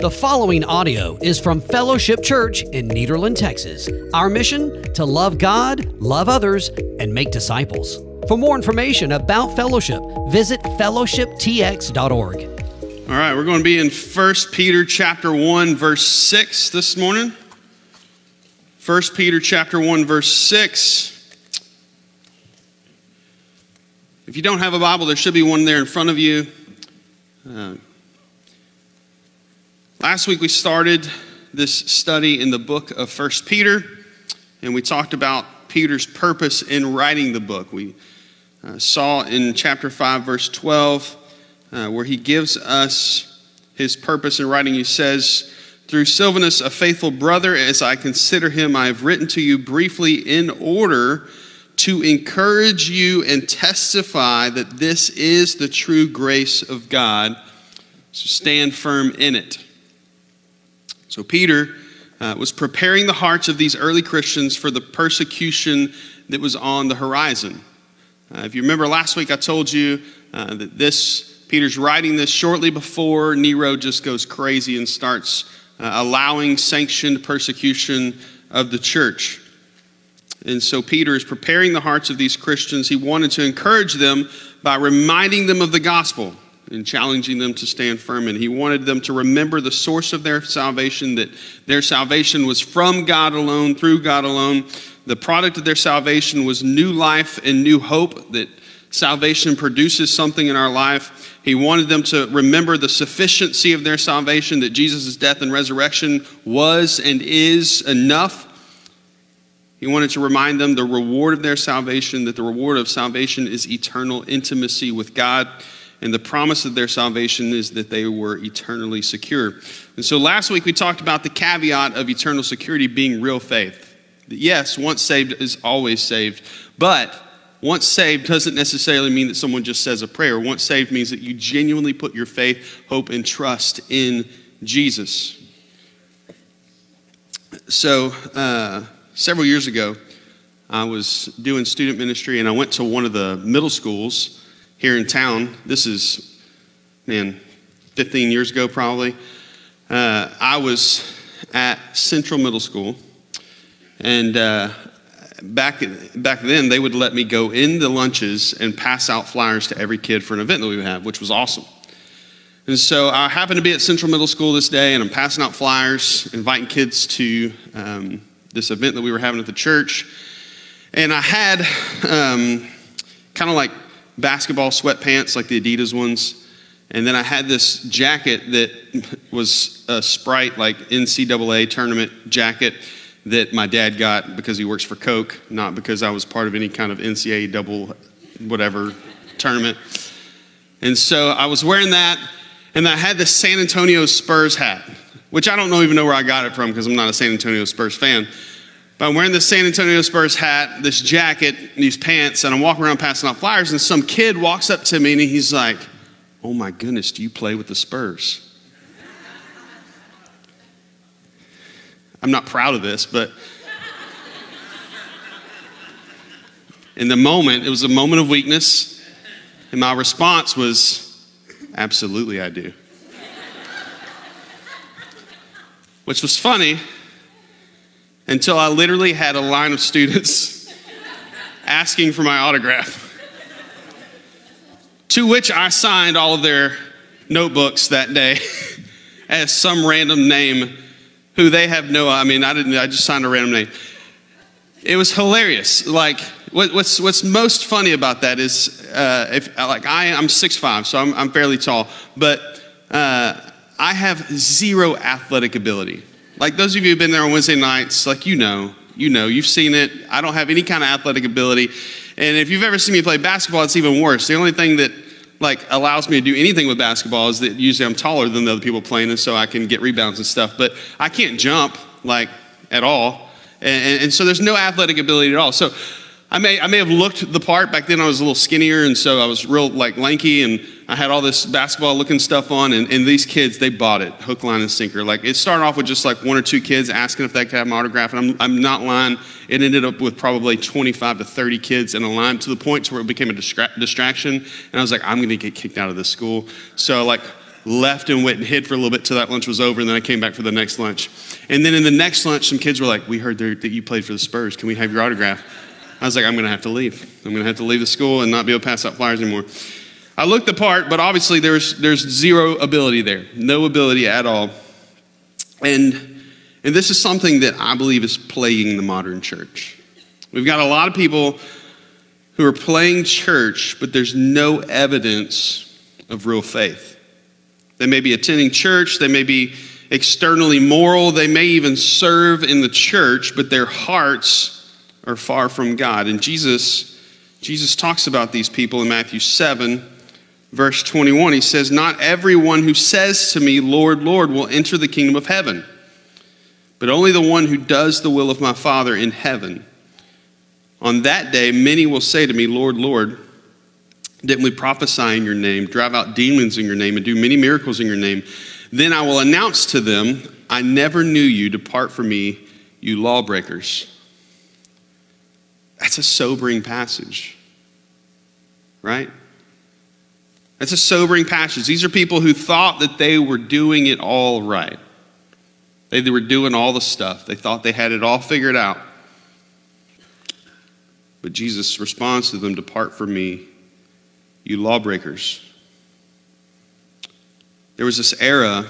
The following audio is from Fellowship Church in Nederland, Texas. Our mission to love God, love others, and make disciples. For more information about Fellowship, visit fellowshiptx.org. All right, we're going to be in 1 Peter chapter 1 verse 6 this morning. 1 Peter chapter 1 verse 6. If you don't have a Bible, there should be one there in front of you. Uh, Last week we started this study in the book of First Peter, and we talked about Peter's purpose in writing the book. We uh, saw in chapter 5, verse 12, uh, where he gives us his purpose in writing. He says, Through Silvanus, a faithful brother, as I consider him, I have written to you briefly in order to encourage you and testify that this is the true grace of God. So stand firm in it. So, Peter uh, was preparing the hearts of these early Christians for the persecution that was on the horizon. Uh, if you remember last week, I told you uh, that this, Peter's writing this shortly before Nero just goes crazy and starts uh, allowing sanctioned persecution of the church. And so, Peter is preparing the hearts of these Christians. He wanted to encourage them by reminding them of the gospel and challenging them to stand firm. And he wanted them to remember the source of their salvation, that their salvation was from God alone, through God alone. The product of their salvation was new life and new hope, that salvation produces something in our life. He wanted them to remember the sufficiency of their salvation, that Jesus' death and resurrection was and is enough. He wanted to remind them the reward of their salvation, that the reward of salvation is eternal intimacy with God. And the promise of their salvation is that they were eternally secure. And so last week we talked about the caveat of eternal security being real faith. That yes, once saved is always saved. But once saved doesn't necessarily mean that someone just says a prayer. Once saved means that you genuinely put your faith, hope, and trust in Jesus. So, uh, several years ago, I was doing student ministry and I went to one of the middle schools here in town. This is, man, 15 years ago probably. Uh, I was at Central Middle School, and uh, back back then they would let me go in the lunches and pass out flyers to every kid for an event that we would have, which was awesome. And so I happened to be at Central Middle School this day, and I'm passing out flyers, inviting kids to um, this event that we were having at the church. And I had um, kind of like basketball sweatpants, like the Adidas ones. And then I had this jacket that was a Sprite, like NCAA tournament jacket that my dad got because he works for Coke, not because I was part of any kind of NCAA double whatever tournament. And so I was wearing that, and I had this San Antonio Spurs hat, which I don't even know where I got it from because I'm not a San Antonio Spurs fan. But I'm wearing this San Antonio Spurs hat, this jacket, these pants, and I'm walking around passing out flyers, and some kid walks up to me and he's like, Oh my goodness, do you play with the Spurs? I'm not proud of this, but in the moment, it was a moment of weakness, and my response was, Absolutely, I do. Which was funny until I literally had a line of students asking for my autograph. to which I signed all of their notebooks that day as some random name who they have no I mean I didn't I just signed a random name. It was hilarious. Like what, what's what's most funny about that is uh, if like I I'm six five so I'm, I'm fairly tall, but uh, I have zero athletic ability. Like those of you who've been there on Wednesday nights, like you know, you know, you've seen it. I don't have any kind of athletic ability. And if you've ever seen me play basketball, it's even worse. The only thing that like allows me to do anything with basketball is that usually I'm taller than the other people playing, and so I can get rebounds and stuff. But I can't jump like at all, and, and, and so there's no athletic ability at all. So I may I may have looked the part back then. I was a little skinnier, and so I was real like lanky and I had all this basketball looking stuff on, and, and these kids, they bought it, hook, line, and sinker. Like, it started off with just like one or two kids asking if they could have my autograph, and I'm, I'm not lying. It ended up with probably 25 to 30 kids in a line to the point to where it became a distra- distraction. And I was like, I'm going to get kicked out of this school. So, like, left and went and hid for a little bit till that lunch was over, and then I came back for the next lunch. And then in the next lunch, some kids were like, We heard that you played for the Spurs. Can we have your autograph? I was like, I'm going to have to leave. I'm going to have to leave the school and not be able to pass out flyers anymore. I looked the part, but obviously there's, there's zero ability there, no ability at all. And, and this is something that I believe is plaguing the modern church. We've got a lot of people who are playing church, but there's no evidence of real faith. They may be attending church, they may be externally moral, they may even serve in the church, but their hearts are far from God. And Jesus, Jesus talks about these people in Matthew 7, verse 21. He says, Not everyone who says to me, Lord, Lord, will enter the kingdom of heaven, but only the one who does the will of my Father in heaven. On that day, many will say to me, Lord, Lord, didn't we prophesy in your name, drive out demons in your name, and do many miracles in your name? Then I will announce to them, I never knew you. Depart from me, you lawbreakers. That's a sobering passage, right? That's a sobering passage. These are people who thought that they were doing it all right. They, they were doing all the stuff, they thought they had it all figured out. But Jesus responds to them Depart from me, you lawbreakers. There was this era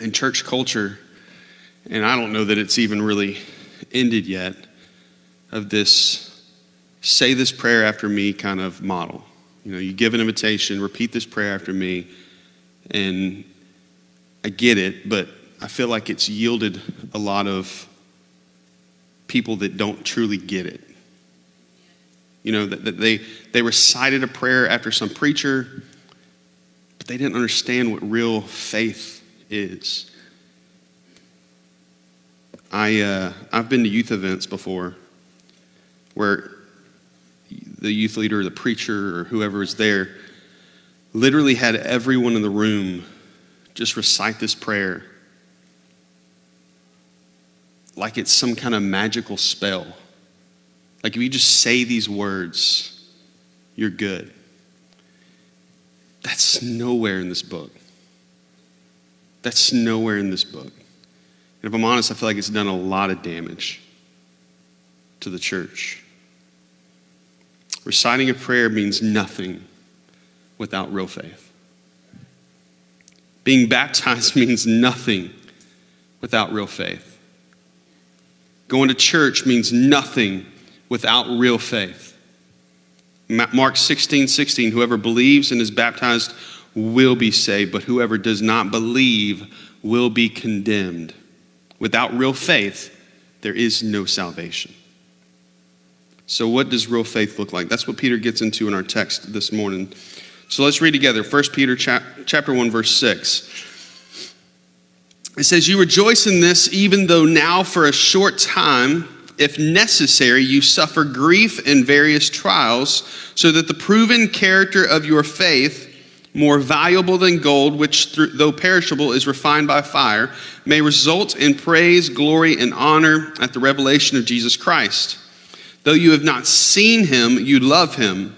in church culture, and I don't know that it's even really ended yet, of this say this prayer after me kind of model. You know, you give an invitation, repeat this prayer after me, and I get it, but I feel like it's yielded a lot of people that don't truly get it. You know, that, that they, they recited a prayer after some preacher, but they didn't understand what real faith is. I, uh, I've been to youth events before where the youth leader or the preacher or whoever was there literally had everyone in the room just recite this prayer like it's some kind of magical spell. Like if you just say these words, you're good. That's nowhere in this book. That's nowhere in this book. And if I'm honest, I feel like it's done a lot of damage to the church. Reciting a prayer means nothing without real faith. Being baptized means nothing without real faith. Going to church means nothing without real faith. Mark 16, 16, whoever believes and is baptized will be saved, but whoever does not believe will be condemned. Without real faith, there is no salvation. So, what does real faith look like? That's what Peter gets into in our text this morning. So, let's read together 1 Peter chapter 1, verse 6. It says, You rejoice in this, even though now for a short time, if necessary, you suffer grief in various trials, so that the proven character of your faith, more valuable than gold, which though perishable is refined by fire, may result in praise, glory, and honor at the revelation of Jesus Christ Though you have not seen him, you love him.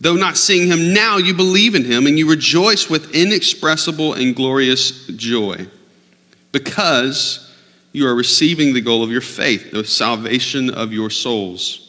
Though not seeing him now, you believe in him, and you rejoice with inexpressible and glorious joy, because you are receiving the goal of your faith, the salvation of your souls.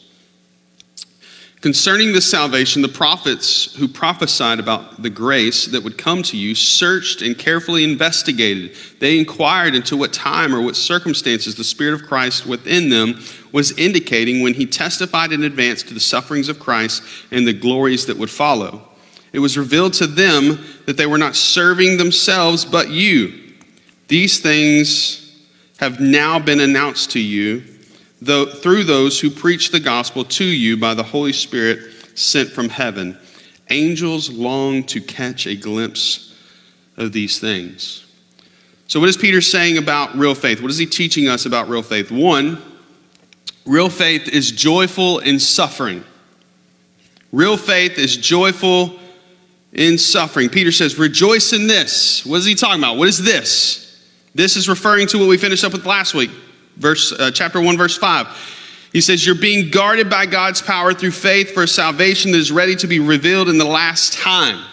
Concerning this salvation, the prophets who prophesied about the grace that would come to you searched and carefully investigated. They inquired into what time or what circumstances the Spirit of Christ within them was indicating when he testified in advance to the sufferings of Christ and the glories that would follow. It was revealed to them that they were not serving themselves but you. These things have now been announced to you though, through those who preach the gospel to you by the Holy Spirit sent from heaven. Angels long to catch a glimpse of these things. So, what is Peter saying about real faith? What is he teaching us about real faith? One, real faith is joyful in suffering. Real faith is joyful in suffering. Peter says, Rejoice in this. What is he talking about? What is this? This is referring to what we finished up with last week verse, uh, chapter 1, verse 5. He says, You're being guarded by God's power through faith for a salvation that is ready to be revealed in the last time.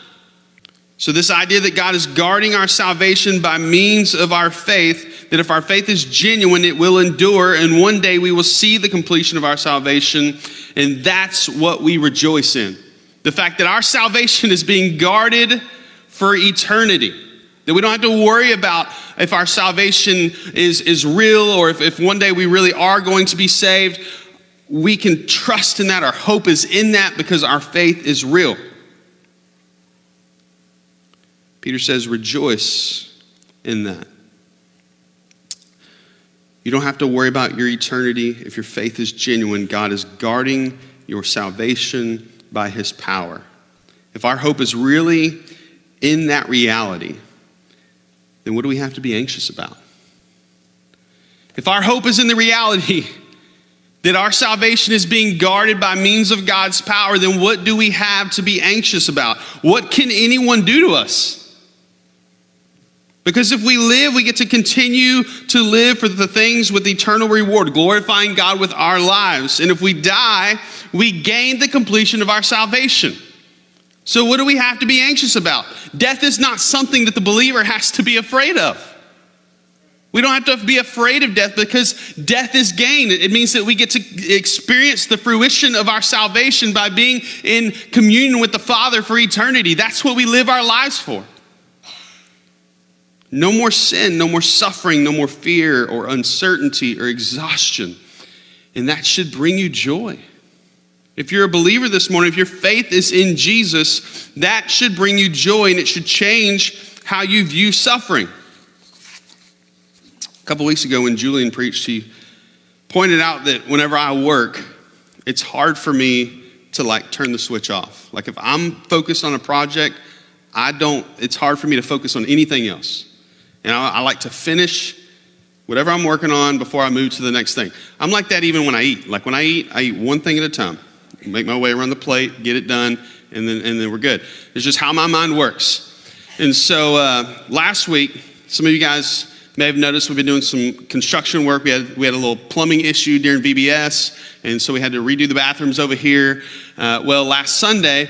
So, this idea that God is guarding our salvation by means of our faith, that if our faith is genuine, it will endure, and one day we will see the completion of our salvation, and that's what we rejoice in. The fact that our salvation is being guarded for eternity. That we don't have to worry about if our salvation is, is real or if, if one day we really are going to be saved. We can trust in that. Our hope is in that because our faith is real. Peter says, rejoice in that. You don't have to worry about your eternity. If your faith is genuine, God is guarding your salvation by his power. If our hope is really in that reality, then what do we have to be anxious about? If our hope is in the reality that our salvation is being guarded by means of God's power, then what do we have to be anxious about? What can anyone do to us? Because if we live, we get to continue to live for the things with eternal reward, glorifying God with our lives. And if we die, we gain the completion of our salvation. So, what do we have to be anxious about? Death is not something that the believer has to be afraid of. We don't have to be afraid of death because death is gain. It means that we get to experience the fruition of our salvation by being in communion with the Father for eternity. That's what we live our lives for. No more sin, no more suffering, no more fear or uncertainty or exhaustion. And that should bring you joy. If you're a believer this morning, if your faith is in Jesus, that should bring you joy and it should change how you view suffering. A couple weeks ago, when Julian preached, he pointed out that whenever I work, it's hard for me to like turn the switch off. Like if I'm focused on a project, I don't, it's hard for me to focus on anything else. And I, I like to finish whatever I'm working on before I move to the next thing. I'm like that even when I eat. Like when I eat, I eat one thing at a time make my way around the plate, get it done, and then, and then we're good. It's just how my mind works. And so uh, last week, some of you guys may have noticed we've been doing some construction work. We had, we had a little plumbing issue during VBS, and so we had to redo the bathrooms over here. Uh, well, last Sunday,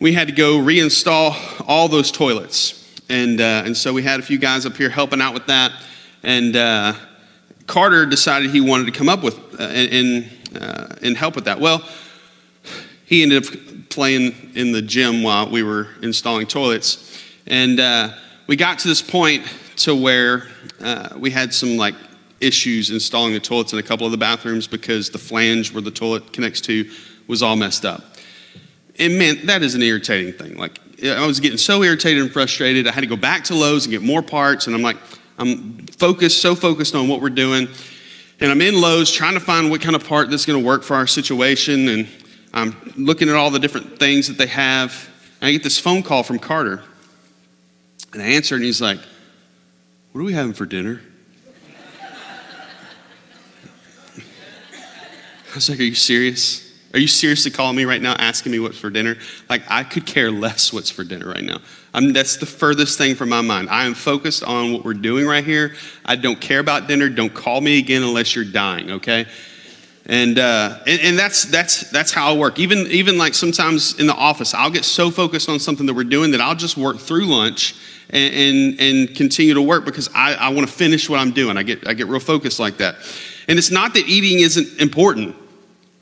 we had to go reinstall all those toilets. And, uh, and so we had a few guys up here helping out with that. And uh, Carter decided he wanted to come up with uh, and, and, uh, and help with that. Well, he ended up playing in the gym while we were installing toilets. And uh, we got to this point to where uh, we had some like issues installing the toilets in a couple of the bathrooms because the flange where the toilet connects to was all messed up. And man, that is an irritating thing. Like I was getting so irritated and frustrated. I had to go back to Lowe's and get more parts. And I'm like, I'm focused, so focused on what we're doing. And I'm in Lowe's trying to find what kind of part that's going to work for our situation. And I'm looking at all the different things that they have. And I get this phone call from Carter. And I answer, and he's like, What are we having for dinner? I was like, Are you serious? Are you seriously calling me right now, asking me what's for dinner? Like, I could care less what's for dinner right now. I'm, that's the furthest thing from my mind. I am focused on what we're doing right here. I don't care about dinner. Don't call me again unless you're dying, okay? And, uh, and, and, that's, that's, that's how I work. Even, even like sometimes in the office, I'll get so focused on something that we're doing that I'll just work through lunch and, and, and continue to work because I, I want to finish what I'm doing. I get, I get real focused like that. And it's not that eating isn't important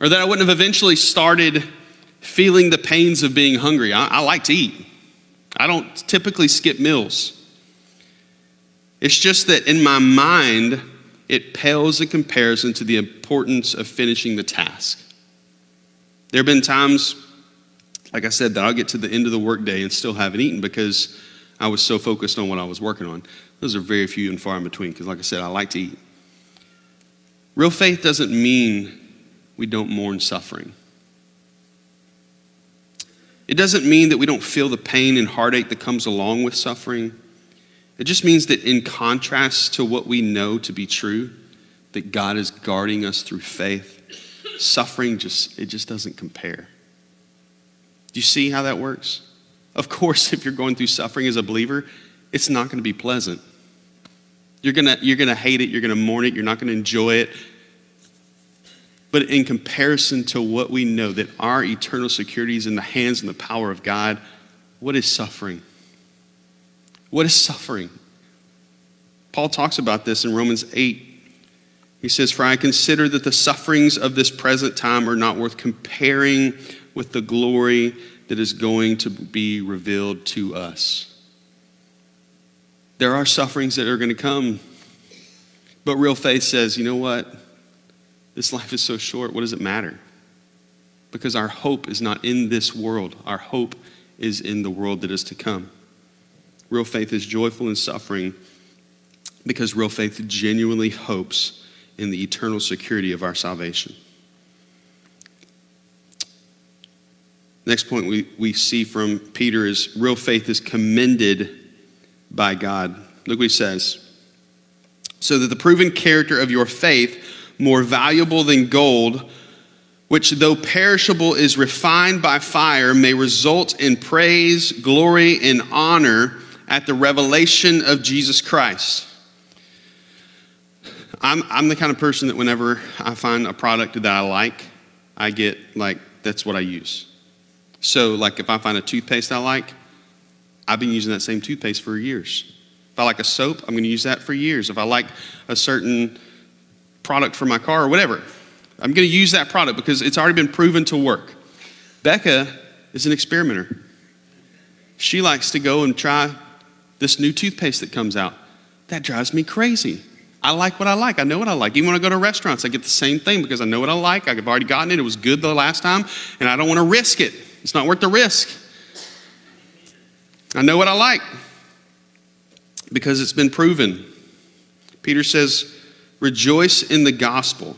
or that I wouldn't have eventually started feeling the pains of being hungry. I, I like to eat, I don't typically skip meals. It's just that in my mind, it pales in comparison to the importance of finishing the task. There have been times, like I said, that I'll get to the end of the workday and still haven't eaten because I was so focused on what I was working on. Those are very few and far in between because, like I said, I like to eat. Real faith doesn't mean we don't mourn suffering. It doesn't mean that we don't feel the pain and heartache that comes along with suffering. It just means that in contrast to what we know to be true, that God is guarding us through faith, suffering just it just doesn't compare. Do you see how that works? Of course, if you're going through suffering as a believer, it's not going to be pleasant. You're going to you're going to hate it, you're going to mourn it, you're not going to enjoy it. But in comparison to what we know that our eternal security is in the hands and the power of God, what is suffering? What is suffering? Paul talks about this in Romans 8. He says, For I consider that the sufferings of this present time are not worth comparing with the glory that is going to be revealed to us. There are sufferings that are going to come, but real faith says, you know what? This life is so short. What does it matter? Because our hope is not in this world, our hope is in the world that is to come. Real faith is joyful in suffering because real faith genuinely hopes in the eternal security of our salvation. Next point we, we see from Peter is real faith is commended by God. Look what he says. So that the proven character of your faith, more valuable than gold, which though perishable is refined by fire, may result in praise, glory, and honor at the revelation of Jesus Christ. I'm, I'm the kind of person that whenever I find a product that I like, I get like, that's what I use. So, like, if I find a toothpaste I like, I've been using that same toothpaste for years. If I like a soap, I'm going to use that for years. If I like a certain product for my car or whatever, I'm going to use that product because it's already been proven to work. Becca is an experimenter. She likes to go and try this new toothpaste that comes out. That drives me crazy. I like what I like. I know what I like. Even when I go to restaurants, I get the same thing because I know what I like. I've already gotten it. It was good the last time, and I don't want to risk it. It's not worth the risk. I know what I like because it's been proven. Peter says, Rejoice in the gospel,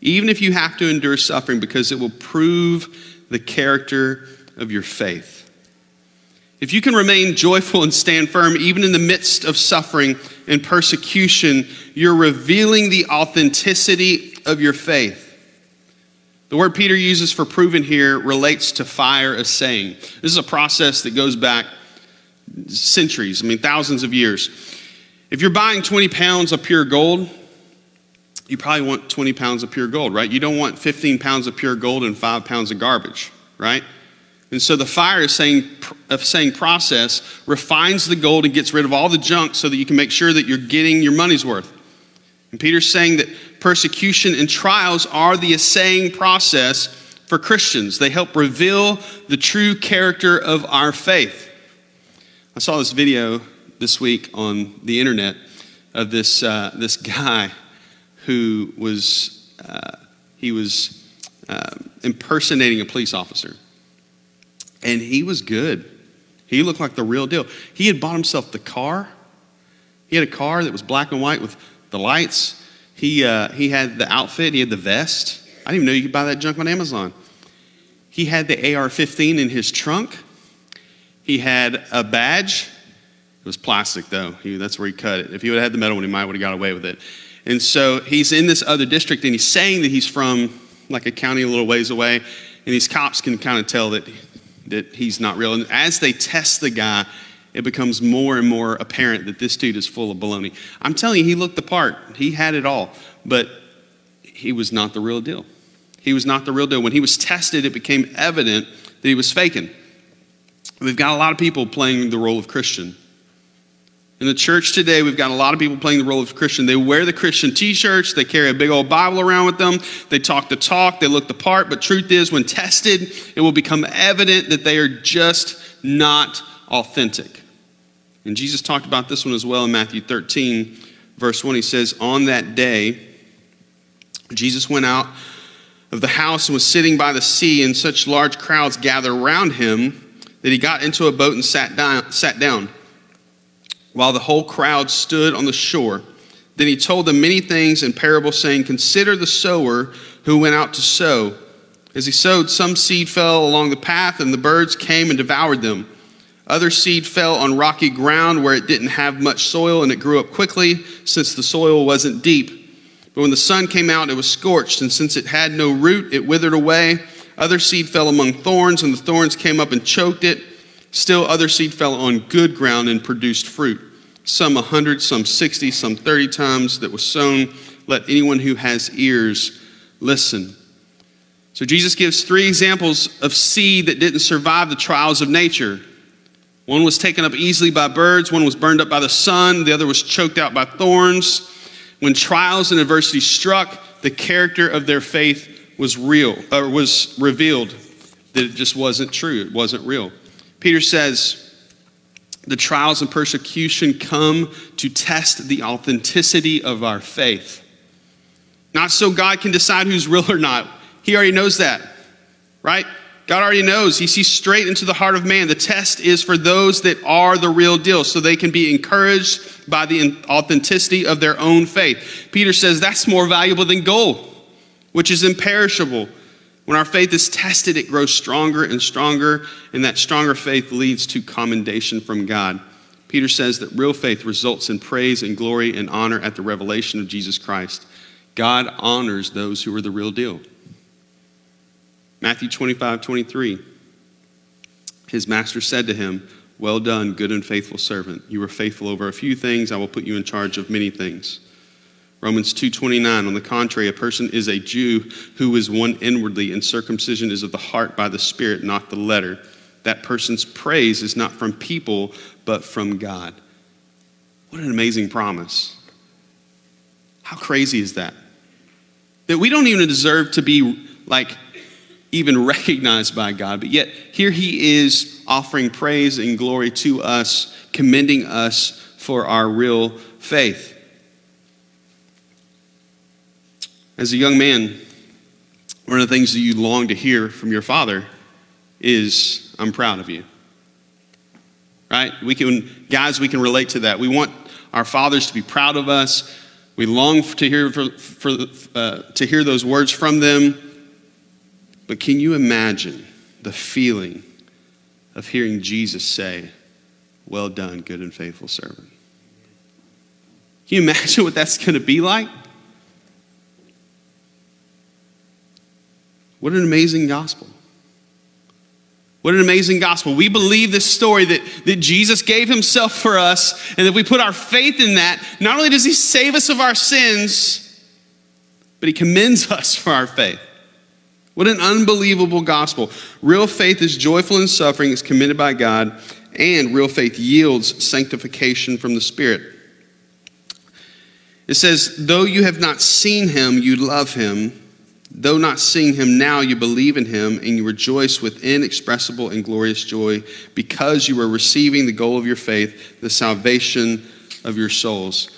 even if you have to endure suffering, because it will prove the character of your faith. If you can remain joyful and stand firm, even in the midst of suffering and persecution, you're revealing the authenticity of your faith. The word Peter uses for proven here relates to fire assaying. This is a process that goes back centuries, I mean, thousands of years. If you're buying 20 pounds of pure gold, you probably want 20 pounds of pure gold, right? You don't want 15 pounds of pure gold and five pounds of garbage, right? And so the fire assaying, saying process refines the gold and gets rid of all the junk so that you can make sure that you're getting your money's worth. And Peter's saying that persecution and trials are the assaying process for Christians. They help reveal the true character of our faith. I saw this video this week on the internet of this, uh, this guy who was, uh, he was uh, impersonating a police officer. And he was good. He looked like the real deal. He had bought himself the car. He had a car that was black and white with the lights. He, uh, he had the outfit, he had the vest. I didn't even know you could buy that junk on Amazon. He had the AR 15 in his trunk. He had a badge. It was plastic, though. He, that's where he cut it. If he would have had the metal one, he might have got away with it. And so he's in this other district, and he's saying that he's from like a county a little ways away. And these cops can kind of tell that, that he's not real. And as they test the guy, it becomes more and more apparent that this dude is full of baloney. I'm telling you, he looked the part. He had it all, but he was not the real deal. He was not the real deal. When he was tested, it became evident that he was faking. We've got a lot of people playing the role of Christian. In the church today, we've got a lot of people playing the role of Christian. They wear the Christian t shirts, they carry a big old Bible around with them, they talk the talk, they look the part, but truth is, when tested, it will become evident that they are just not authentic. And Jesus talked about this one as well in Matthew 13, verse 1. He says, On that day, Jesus went out of the house and was sitting by the sea, and such large crowds gathered around him that he got into a boat and sat down, sat down while the whole crowd stood on the shore. Then he told them many things in parables, saying, Consider the sower who went out to sow. As he sowed, some seed fell along the path, and the birds came and devoured them. Other seed fell on rocky ground where it didn't have much soil and it grew up quickly since the soil wasn't deep. But when the sun came out, it was scorched, and since it had no root, it withered away. Other seed fell among thorns, and the thorns came up and choked it. Still, other seed fell on good ground and produced fruit. Some a hundred, some sixty, some thirty times that was sown. Let anyone who has ears listen. So, Jesus gives three examples of seed that didn't survive the trials of nature. One was taken up easily by birds, one was burned up by the sun, the other was choked out by thorns. When trials and adversity struck, the character of their faith was real, or was revealed that it just wasn't true, it wasn't real. Peter says, the trials and persecution come to test the authenticity of our faith. Not so God can decide who's real or not. He already knows that, right? God already knows. He sees straight into the heart of man. The test is for those that are the real deal, so they can be encouraged by the authenticity of their own faith. Peter says that's more valuable than gold, which is imperishable. When our faith is tested, it grows stronger and stronger, and that stronger faith leads to commendation from God. Peter says that real faith results in praise and glory and honor at the revelation of Jesus Christ. God honors those who are the real deal. Matthew 25, 23. His master said to him, Well done, good and faithful servant. You were faithful over a few things, I will put you in charge of many things. Romans 2:29 on the contrary a person is a Jew who is one inwardly and circumcision is of the heart by the spirit not the letter. That person's praise is not from people but from God. What an amazing promise. How crazy is that? That we don't even deserve to be like even recognized by God but yet here he is offering praise and glory to us commending us for our real faith As a young man, one of the things that you long to hear from your father is, I'm proud of you. Right? We can, guys, we can relate to that. We want our fathers to be proud of us. We long to hear, for, for uh, to hear those words from them. But can you imagine the feeling of hearing Jesus say, Well done, good and faithful servant? Can you imagine what that's going to be like? What an amazing gospel. What an amazing gospel. We believe this story that, that Jesus gave himself for us, and that we put our faith in that, not only does he save us of our sins, but he commends us for our faith. What an unbelievable gospel. Real faith is joyful in suffering, is commended by God, and real faith yields sanctification from the Spirit. It says, Though you have not seen him, you love him. Though not seeing him now, you believe in him and you rejoice with inexpressible and glorious joy because you are receiving the goal of your faith, the salvation of your souls.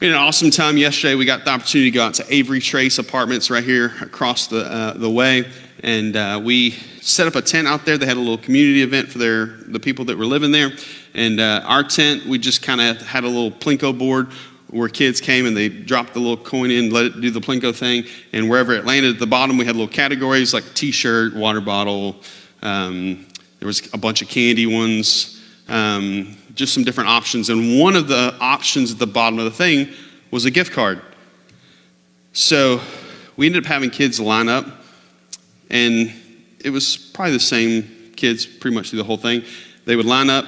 We had an awesome time yesterday. We got the opportunity to go out to Avery Trace Apartments right here across the, uh, the way. And uh, we set up a tent out there. They had a little community event for their, the people that were living there. And uh, our tent, we just kind of had a little Plinko board where kids came and they dropped the little coin in, let it do the Plinko thing, and wherever it landed at the bottom, we had little categories like T-shirt, water bottle. Um, there was a bunch of candy ones, um, just some different options. And one of the options at the bottom of the thing was a gift card. So we ended up having kids line up, and it was probably the same kids pretty much through the whole thing. They would line up,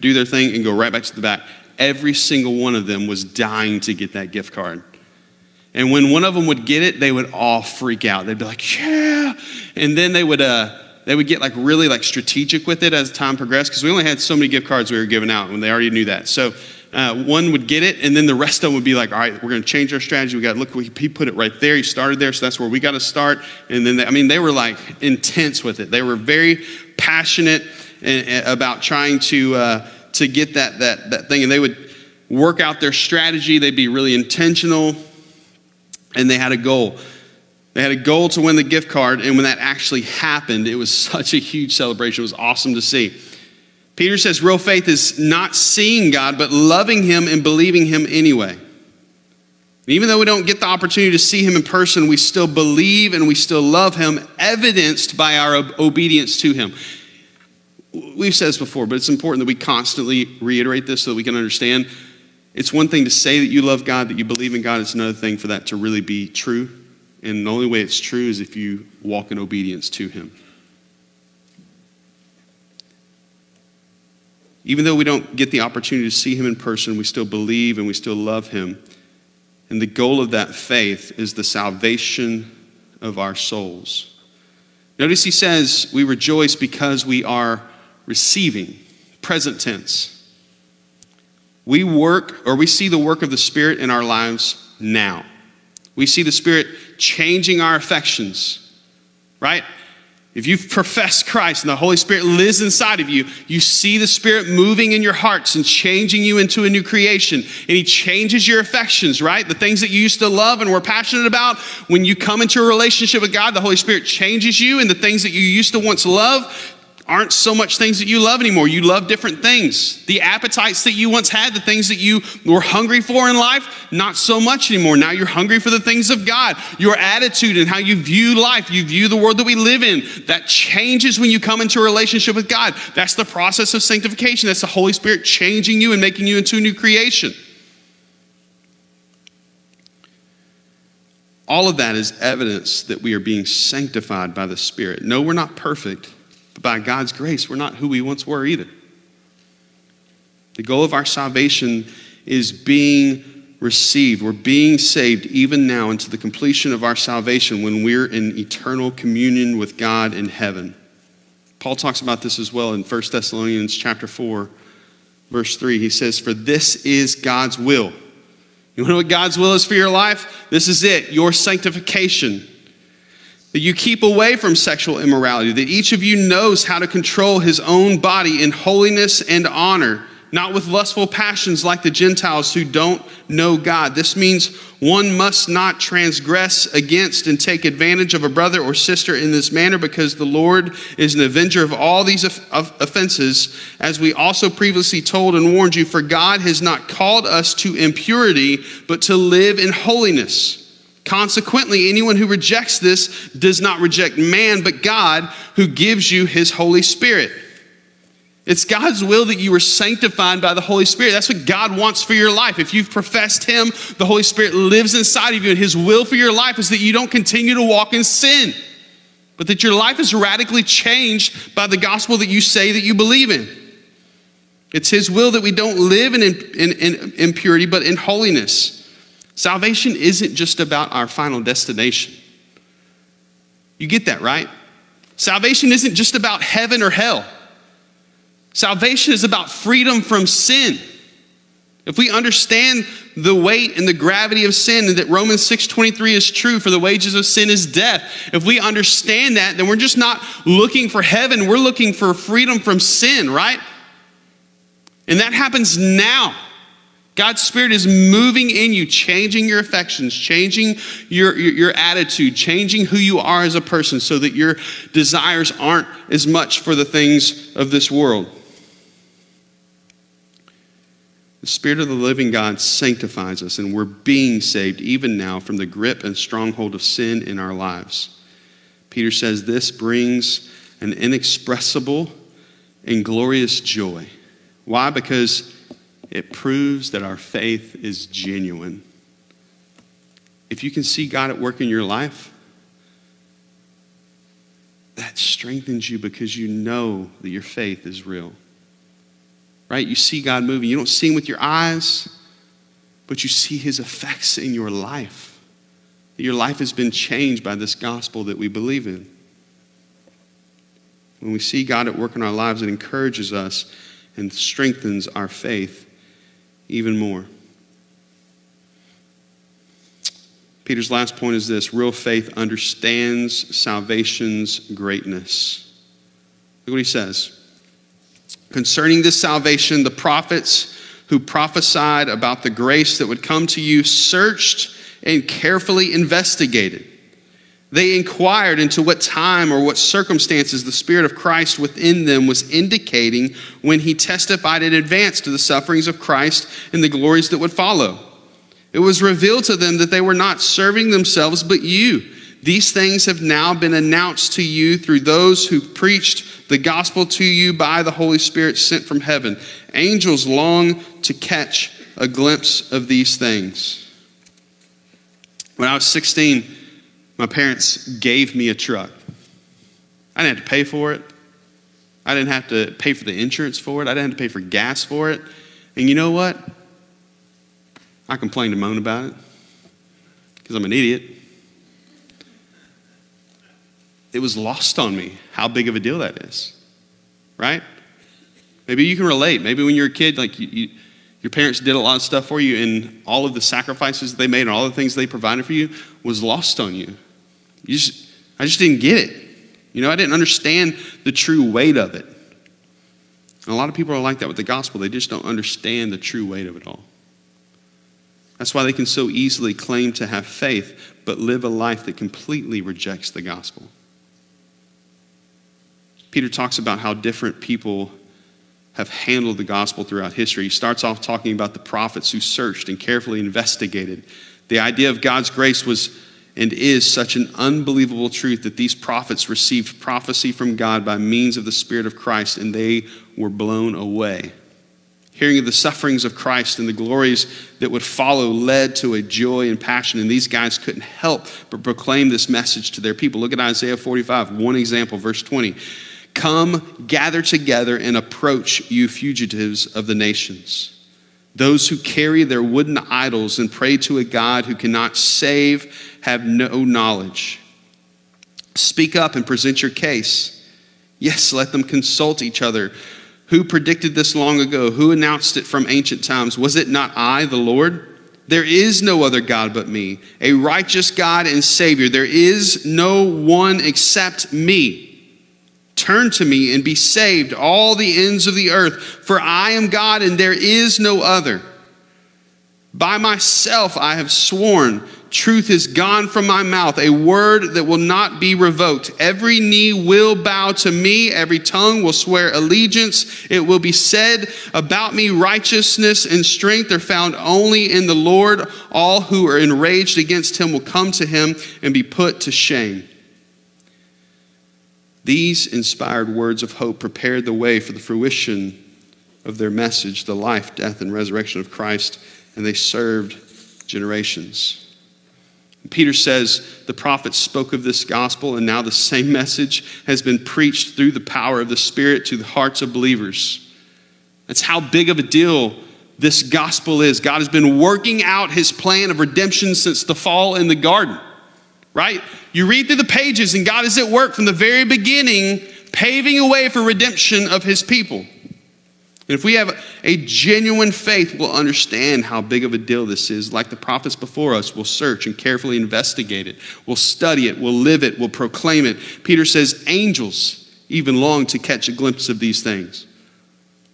do their thing, and go right back to the back every single one of them was dying to get that gift card. And when one of them would get it, they would all freak out. They'd be like, "Yeah!" And then they would uh, they would get like really like strategic with it as time progressed because we only had so many gift cards we were giving out, and they already knew that. So uh, one would get it, and then the rest of them would be like, "All right, we're going to change our strategy. We got look. He put it right there. He started there, so that's where we got to start." And then they, I mean, they were like intense with it. They were very passionate about trying to. Uh, to get that, that, that thing. And they would work out their strategy, they'd be really intentional, and they had a goal. They had a goal to win the gift card, and when that actually happened, it was such a huge celebration. It was awesome to see. Peter says real faith is not seeing God, but loving Him and believing Him anyway. even though we don't get the opportunity to see Him in person, we still believe and we still love Him, evidenced by our obedience to Him we've said this before, but it's important that we constantly reiterate this so that we can understand. It's one thing to say that you love God, that you believe in God. It's another thing for that to really be true. And the only way it's true is if you walk in obedience to Him. Even though we don't get the opportunity to see Him in person, we still believe and we still love Him. And the goal of that faith is the salvation of our souls. Notice he says, We rejoice because we are receiving. present tense. We work or we see the work of the Spirit in our lives now. We see the Spirit changing our affections, right? If you've professed Christ and the Holy Spirit lives inside of you, you see the Spirit moving in your hearts and changing you into a new creation. And He changes your affections, right? The things that you used to love and were passionate about, when you come into a relationship with God, the Holy Spirit changes you, and the things that you used to once love aren't so much things that you love anymore. You love different things. The appetites that you once had, the things that you were hungry for in life, not so much anymore. Now you're hungry for the things of God. Your attitude and how you view life, you view the world that we live in, that changes when you come into a relationship with God. That's the process of sanctification. That's the Holy Spirit changing you and making you into a new creation. All of that is evidence that we are being sanctified by the Spirit. No, we're not perfect. But by God's grace, we're not who we once were either. The goal of our salvation is being received. We're being saved even now into the completion of our salvation when we're in eternal communion with God in heaven. Paul talks about this as well in 1 Thessalonians chapter 4, verse 3. He says, For this is God's will. You know what God's will is for your life? This is it, your sanctification that you keep away from sexual immorality, that each of you knows how to control his own body in holiness and honor, not with lustful passions like the Gentiles who don't know God. This means one must not transgress against and take advantage of a brother or sister in this manner because the Lord is an avenger of all these offenses, as we also previously told and warned you. For God has not called us to impurity, but to live in holiness. Consequently, anyone who rejects this does not reject man, but God who gives you his Holy Spirit. It's God's will that you are sanctified by the Holy Spirit. That's what God wants for your life. If you've professed Him, the Holy Spirit lives inside of you, and His will for your life is that you don't continue to walk in sin, but that your life is radically changed by the gospel that you say that you believe in. It's His will that we don't live in, in, in impurity, but in holiness. Salvation isn't just about our final destination. You get that, right? Salvation isn't just about heaven or hell. Salvation is about freedom from sin. If we understand the weight and the gravity of sin and that Romans 6:23 is true for the wages of sin is death. If we understand that, then we're just not looking for heaven, we're looking for freedom from sin, right? And that happens now. God's Spirit is moving in you, changing your affections, changing your, your, your, attitude, changing who you are as a person so that your desires aren't as much for the things of this world. The Spirit of the living God sanctifies us, and we're being saved even now from the grip and stronghold of sin in our lives. Peter says this brings an inexpressible and glorious joy. Why? Because it proves that our faith is genuine. If you can see God at work in your life, that strengthens you because you know that your faith is real. Right? You see God moving. You don't see Him with your eyes, but you see His effects in your life. Your life has been changed by this gospel that we believe in. When we see God at work in our lives, it encourages us and strengthens our faith even more. Peter's last point is this real faith understands salvation's greatness. Look what he says. Concerning this salvation, the prophets who prophesied about the grace that would come to you searched and carefully investigated they inquired into what time or what circumstances the Spirit of Christ within them was indicating when he testified in advance to the sufferings of Christ and the glories that would follow. It was revealed to them that they were not serving themselves but you. These things have now been announced to you through those who preached the gospel to you by the Holy Spirit sent from heaven. Angels long to catch a glimpse of these things. When I was 16, my parents gave me a truck. I didn't have to pay for it. I didn't have to pay for the insurance for it. I didn't have to pay for gas for it. And you know what? I complained and moaned about it because I'm an idiot. It was lost on me how big of a deal that is, right? Maybe you can relate. Maybe when you're a kid, like you, you, your parents did a lot of stuff for you, and all of the sacrifices they made and all the things they provided for you was lost on you. Just, I just didn't get it. You know, I didn't understand the true weight of it. And a lot of people are like that with the gospel. They just don't understand the true weight of it all. That's why they can so easily claim to have faith, but live a life that completely rejects the gospel. Peter talks about how different people have handled the gospel throughout history. He starts off talking about the prophets who searched and carefully investigated. The idea of God's grace was and is such an unbelievable truth that these prophets received prophecy from God by means of the Spirit of Christ and they were blown away. Hearing of the sufferings of Christ and the glories that would follow led to a joy and passion, and these guys couldn't help but proclaim this message to their people. Look at Isaiah 45, one example, verse 20. Come, gather together, and approach, you fugitives of the nations. Those who carry their wooden idols and pray to a God who cannot save have no knowledge. Speak up and present your case. Yes, let them consult each other. Who predicted this long ago? Who announced it from ancient times? Was it not I, the Lord? There is no other God but me, a righteous God and Savior. There is no one except me. Turn to me and be saved, all the ends of the earth, for I am God and there is no other. By myself I have sworn, truth is gone from my mouth, a word that will not be revoked. Every knee will bow to me, every tongue will swear allegiance. It will be said about me, righteousness and strength are found only in the Lord. All who are enraged against him will come to him and be put to shame. These inspired words of hope prepared the way for the fruition of their message, the life, death, and resurrection of Christ, and they served generations. Peter says the prophets spoke of this gospel, and now the same message has been preached through the power of the Spirit to the hearts of believers. That's how big of a deal this gospel is. God has been working out his plan of redemption since the fall in the garden right? You read through the pages, and God is at work from the very beginning, paving a way for redemption of his people. And if we have a genuine faith, we'll understand how big of a deal this is. Like the prophets before us, we'll search and carefully investigate it. We'll study it. We'll live it. We'll proclaim it. Peter says angels even long to catch a glimpse of these things.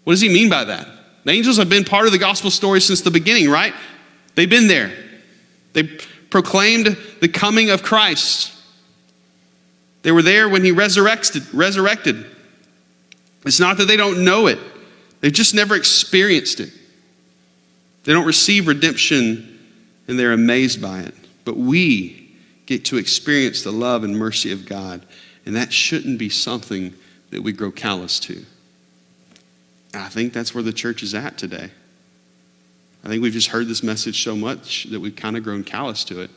What does he mean by that? The angels have been part of the gospel story since the beginning, right? They've been there. They proclaimed the coming of Christ. They were there when he resurrected, resurrected. It's not that they don't know it, they've just never experienced it. They don't receive redemption and they're amazed by it. But we get to experience the love and mercy of God, and that shouldn't be something that we grow callous to. I think that's where the church is at today. I think we've just heard this message so much that we've kind of grown callous to it,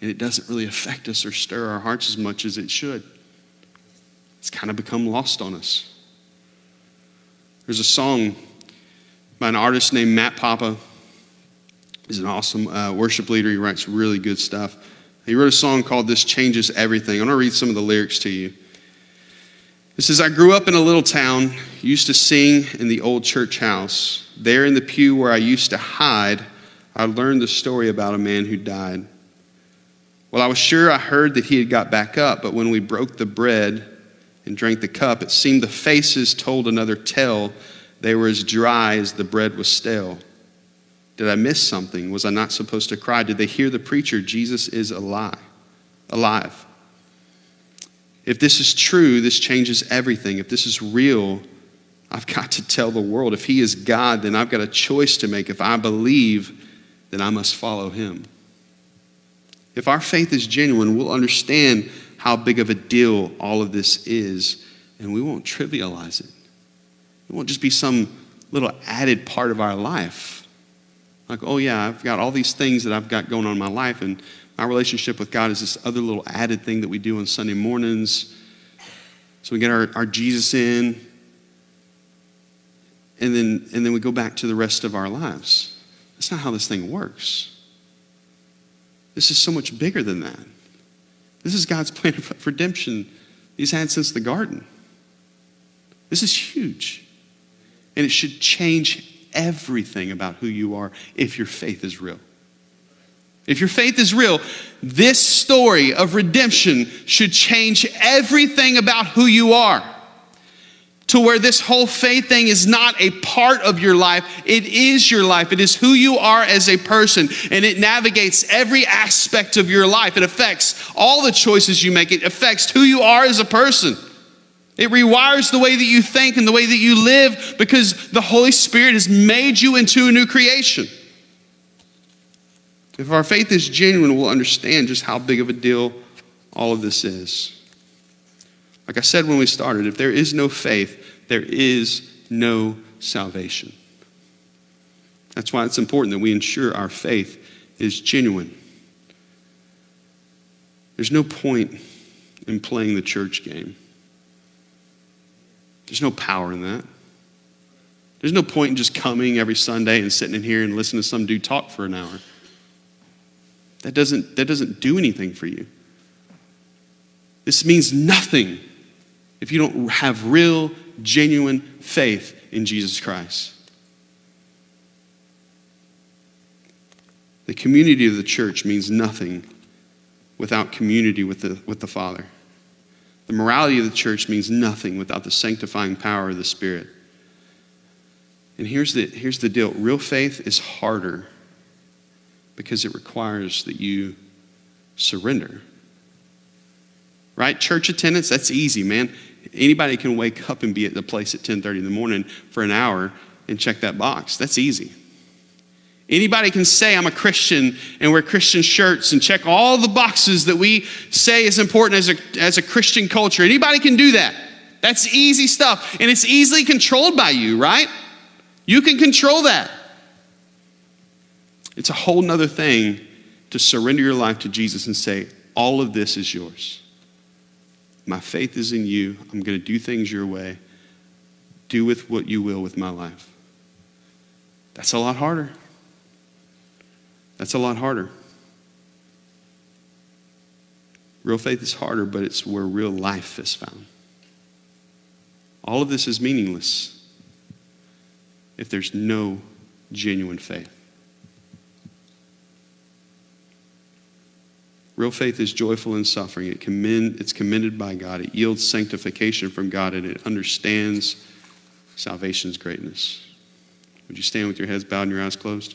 and it doesn't really affect us or stir our hearts as much as it should. It's kind of become lost on us. There's a song by an artist named Matt Papa. He's an awesome uh, worship leader. He writes really good stuff. He wrote a song called This Changes Everything. I'm going to read some of the lyrics to you. It says, I grew up in a little town, used to sing in the old church house. There in the pew where I used to hide, I learned the story about a man who died. Well, I was sure I heard that he had got back up, but when we broke the bread and drank the cup, it seemed the faces told another tale. They were as dry as the bread was stale. Did I miss something? Was I not supposed to cry? Did they hear the preacher? Jesus is alive. Alive. If this is true, this changes everything. If this is real, I've got to tell the world. If He is God, then I've got a choice to make. If I believe, then I must follow Him. If our faith is genuine, we'll understand how big of a deal all of this is, and we won't trivialize it. It won't just be some little added part of our life. Like, oh, yeah, I've got all these things that I've got going on in my life, and my relationship with God is this other little added thing that we do on Sunday mornings. So we get our, our Jesus in, and then, and then we go back to the rest of our lives. That's not how this thing works. This is so much bigger than that. This is God's plan of redemption He's had since the garden. This is huge. And it should change everything about who you are if your faith is real. If your faith is real, this story of redemption should change everything about who you are. To where this whole faith thing is not a part of your life, it is your life. It is who you are as a person, and it navigates every aspect of your life. It affects all the choices you make, it affects who you are as a person. It rewires the way that you think and the way that you live because the Holy Spirit has made you into a new creation. If our faith is genuine, we'll understand just how big of a deal all of this is. Like I said when we started, if there is no faith, there is no salvation. That's why it's important that we ensure our faith is genuine. There's no point in playing the church game. There's no power in that. There's no point in just coming every Sunday and sitting in here and listening to some dude talk for an hour. That doesn't, that doesn't do anything for you. This means nothing if you don't have real, genuine faith in Jesus Christ. The community of the church means nothing without community with the, with the Father. The morality of the church means nothing without the sanctifying power of the Spirit. And here's the, here's the deal real faith is harder because it requires that you surrender. Right? Church attendance, that's easy, man. Anybody can wake up and be at the place at 10:30 in the morning for an hour and check that box. That's easy. Anybody can say, I'm a Christian and wear Christian shirts and check all the boxes that we say is important as a, as a Christian culture. Anybody can do that. That's easy stuff. And it's easily controlled by you, right? You can control that. It's a whole nother thing to surrender your life to Jesus and say, All of this is yours. My faith is in you. I'm going to do things your way. Do with what you will with my life. That's a lot harder. That's a lot harder. Real faith is harder, but it's where real life is found. All of this is meaningless if there's no genuine faith. Real faith is joyful in suffering. It commend, it's commended by God. It yields sanctification from God, and it understands salvation's greatness. Would you stand with your heads bowed and your eyes closed?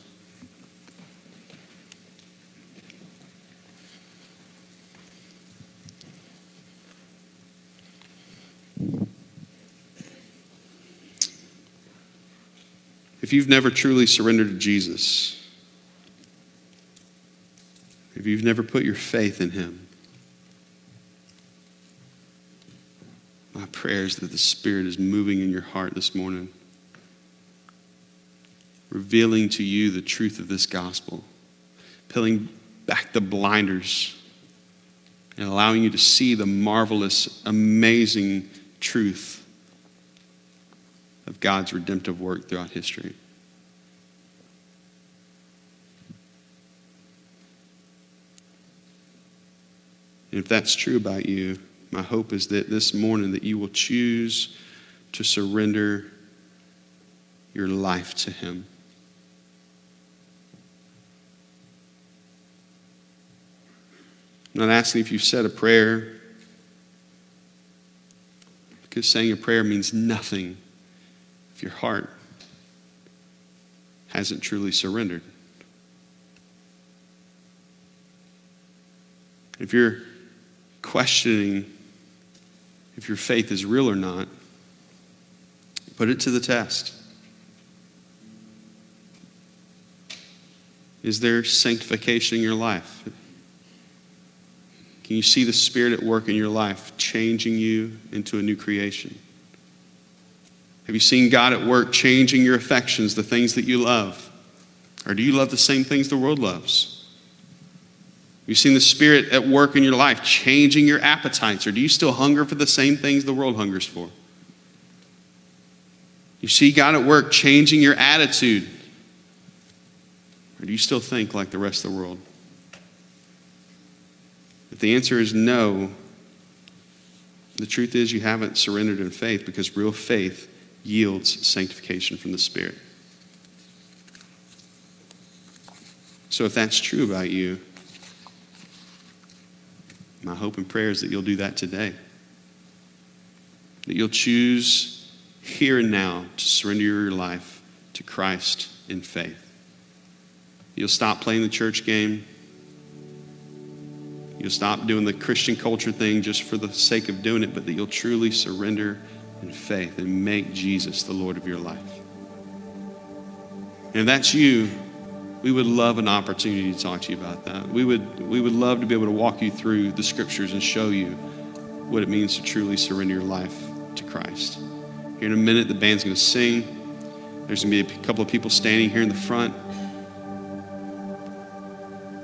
If you've never truly surrendered to Jesus, if you've never put your faith in Him, my prayer is that the Spirit is moving in your heart this morning, revealing to you the truth of this gospel, peeling back the blinders, and allowing you to see the marvelous, amazing truth of God's redemptive work throughout history. And if that's true about you, my hope is that this morning that you will choose to surrender your life to him. I'm not asking if you've said a prayer because saying a prayer means nothing if your heart hasn't truly surrendered. If you're questioning if your faith is real or not, put it to the test. Is there sanctification in your life? Can you see the Spirit at work in your life, changing you into a new creation? Have you seen God at work changing your affections, the things that you love? Or do you love the same things the world loves? You've seen the Spirit at work in your life, changing your appetites, or do you still hunger for the same things the world hungers for? You see God at work changing your attitude, or do you still think like the rest of the world? If the answer is no, the truth is you haven't surrendered in faith because real faith yields sanctification from the Spirit. So if that's true about you, my hope and prayer is that you'll do that today. That you'll choose here and now to surrender your life to Christ in faith. You'll stop playing the church game. You'll stop doing the Christian culture thing just for the sake of doing it, but that you'll truly surrender in faith and make Jesus the Lord of your life. And if that's you, we would love an opportunity to talk to you about that. We would, we would love to be able to walk you through the scriptures and show you what it means to truly surrender your life to Christ. Here in a minute, the band's going to sing. There's going to be a couple of people standing here in the front.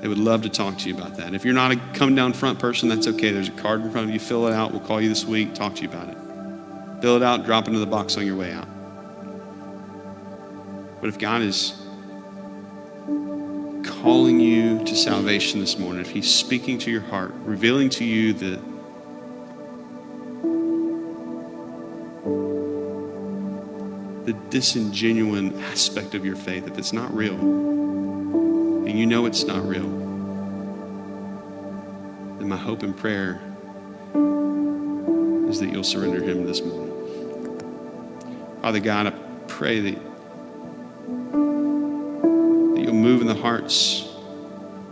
They would love to talk to you about that. If you're not a come down front person, that's okay. There's a card in front of you. Fill it out. We'll call you this week, talk to you about it. Fill it out, drop it into the box on your way out. But if God is calling you to salvation this morning, if He's speaking to your heart, revealing to you that the disingenuine aspect of your faith, if it's not real, and you know it's not real, then my hope and prayer is that you'll surrender Him this morning. Father God, I pray that you'll move in the hearts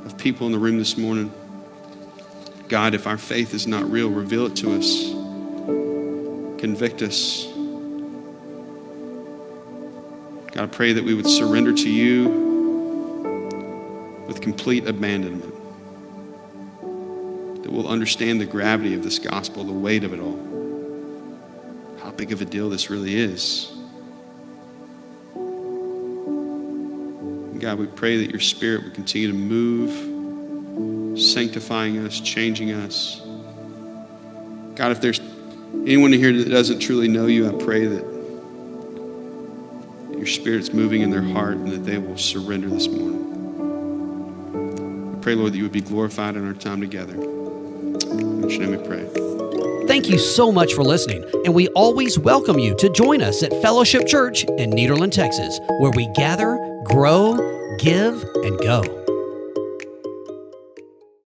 of people in the room this morning. God, if our faith is not real, reveal it to us. Convict us. God, I pray that we would surrender to you with complete abandonment. That we'll understand the gravity of this gospel, the weight of it all, how big of a deal this really is. God, we pray that your spirit would continue to move, sanctifying us, changing us. God, if there's anyone here that doesn't truly know you, I pray that your spirit's moving in their heart and that they will surrender this morning. I pray, Lord, that you would be glorified in our time together. In your name we pray. Thank you so much for listening, and we always welcome you to join us at Fellowship Church in Nederland, Texas, where we gather, grow, give, and go.